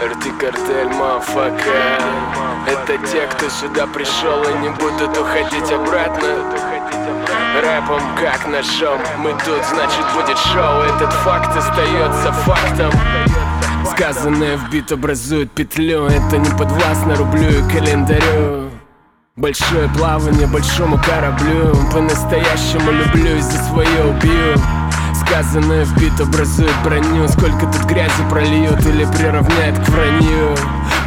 Черти картель, мафака Это те, кто сюда пришел и не будут уходить обратно. Рэпом как ножом. Мы тут, значит будет шоу. Этот факт остается фактом. Сказанное в бит образует петлю. Это не подвластно рублю и календарю. Большое плавание большому кораблю. По-настоящему люблю и за свое убью Сказанное в образует броню. Сколько тут грязи прольют или приравняет к вранью.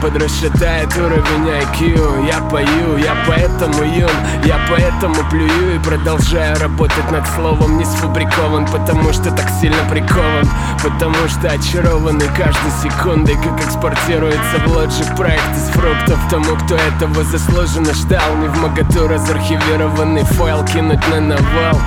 Подрасчитает уровень IQ Я пою, я поэтому юн Я поэтому плюю и продолжаю работать над словом. Не сфабрикован, потому что так сильно прикован. Потому что очарованный каждой секундой Как экспортируется в лоджик проект из фруктов. Тому, кто этого заслуженно ждал Не в моготу разархивированный файл кинуть на навал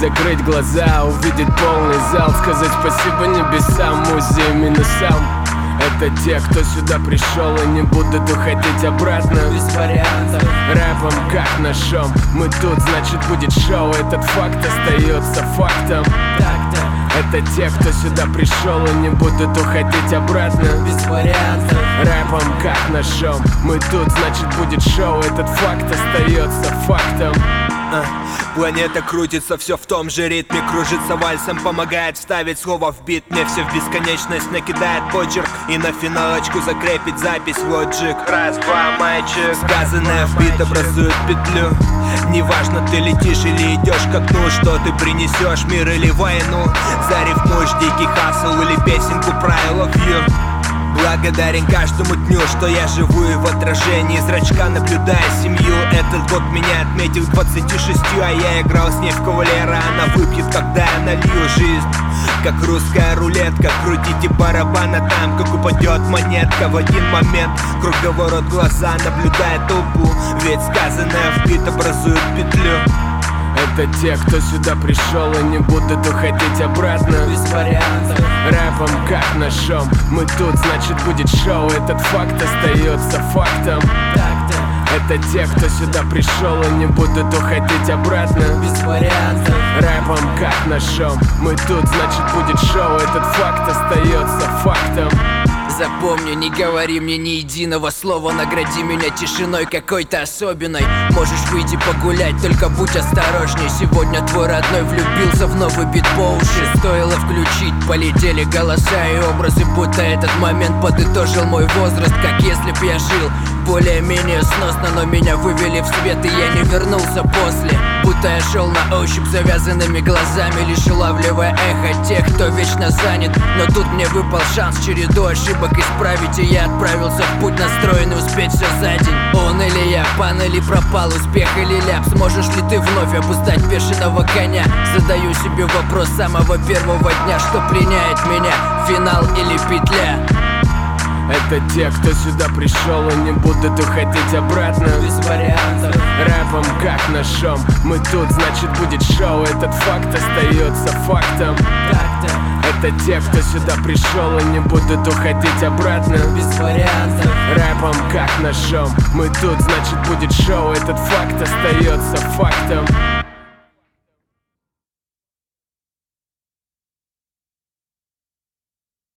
Закрыть глаза, увидеть полный зал Сказать спасибо небесам, музею минусам. Это те, кто сюда пришел и не будут уходить обратно. Без вариантов Рэпом как ножом Мы тут, значит будет шоу. Этот факт остается фактом. Так-то Это те, кто сюда пришел и не будут уходить обратно. Без вариантов Рэпом как ножом Мы тут, значит будет шоу. Этот факт остается фактом Планета крутится, все в том же ритме Кружится вальсом, помогает вставить слово в бит. Мне все в бесконечность накидает почерк И на финалочку закрепить запись лоджик. Раз, два, мальчик. Сказанное в бит образует петлю. Неважно, ты летишь или идешь к окну Что ты принесешь, мир или войну. Зарифмуешь дикий хасл или песенку правила view Благодарен каждому дню, что я живу и в отражении зрачка наблюдая семью. Этот год меня отметил 26, а я играл с ней в кавалера. Она выпьет, когда я налью жизнь. Как русская рулетка, крутите барабана там, как упадет монетка. В один момент круговорот глаза наблюдая толпу. Ведь сказанное в бит образует петлю это те, кто сюда пришел и не будут уходить обратно. Без вариантов Рэпом как ножом Мы тут, значит будет шоу. Этот факт остается фактом. Так-то Это те, кто сюда пришел и не будут уходить обратно. Без вариантов Рэпом как ножом Мы тут, значит будет шоу. Этот факт остается фактом Запомни, не говори мне ни единого слова Награди меня тишиной какой-то особенной. Можешь выйти погулять, только будь осторожней. Сегодня твой родной влюбился в новый бит по уши. Стоило включить, полетели голоса и образы Будто этот момент подытожил мой возраст Как если б я жил более-менее сносно Но меня вывели в свет и я не вернулся после Будто я шел на ощупь завязанными глазами Лишь улавливая эхо тех, кто вечно занят Но тут мне выпал шанс череду ошибок исправить И я отправился в путь настроенный успеть все за день Он или я, пан или пропал, успех или ляп Сможешь ли ты вновь обуздать бешеного коня? Задаю себе вопрос самого первого дня Что пленяет меня, финал или петля? Это те, кто сюда пришел. И не будут уходить обратно. Без вариантов Рэпом как ножом. Мы тут, значит будет шоу. Этот факт остается фактом. Так-то Это те, кто сюда пришел. И не будут уходить обратно. Без вариантов Рэпом как ножом. Мы тут, значит будет шоу. Этот факт остается фактом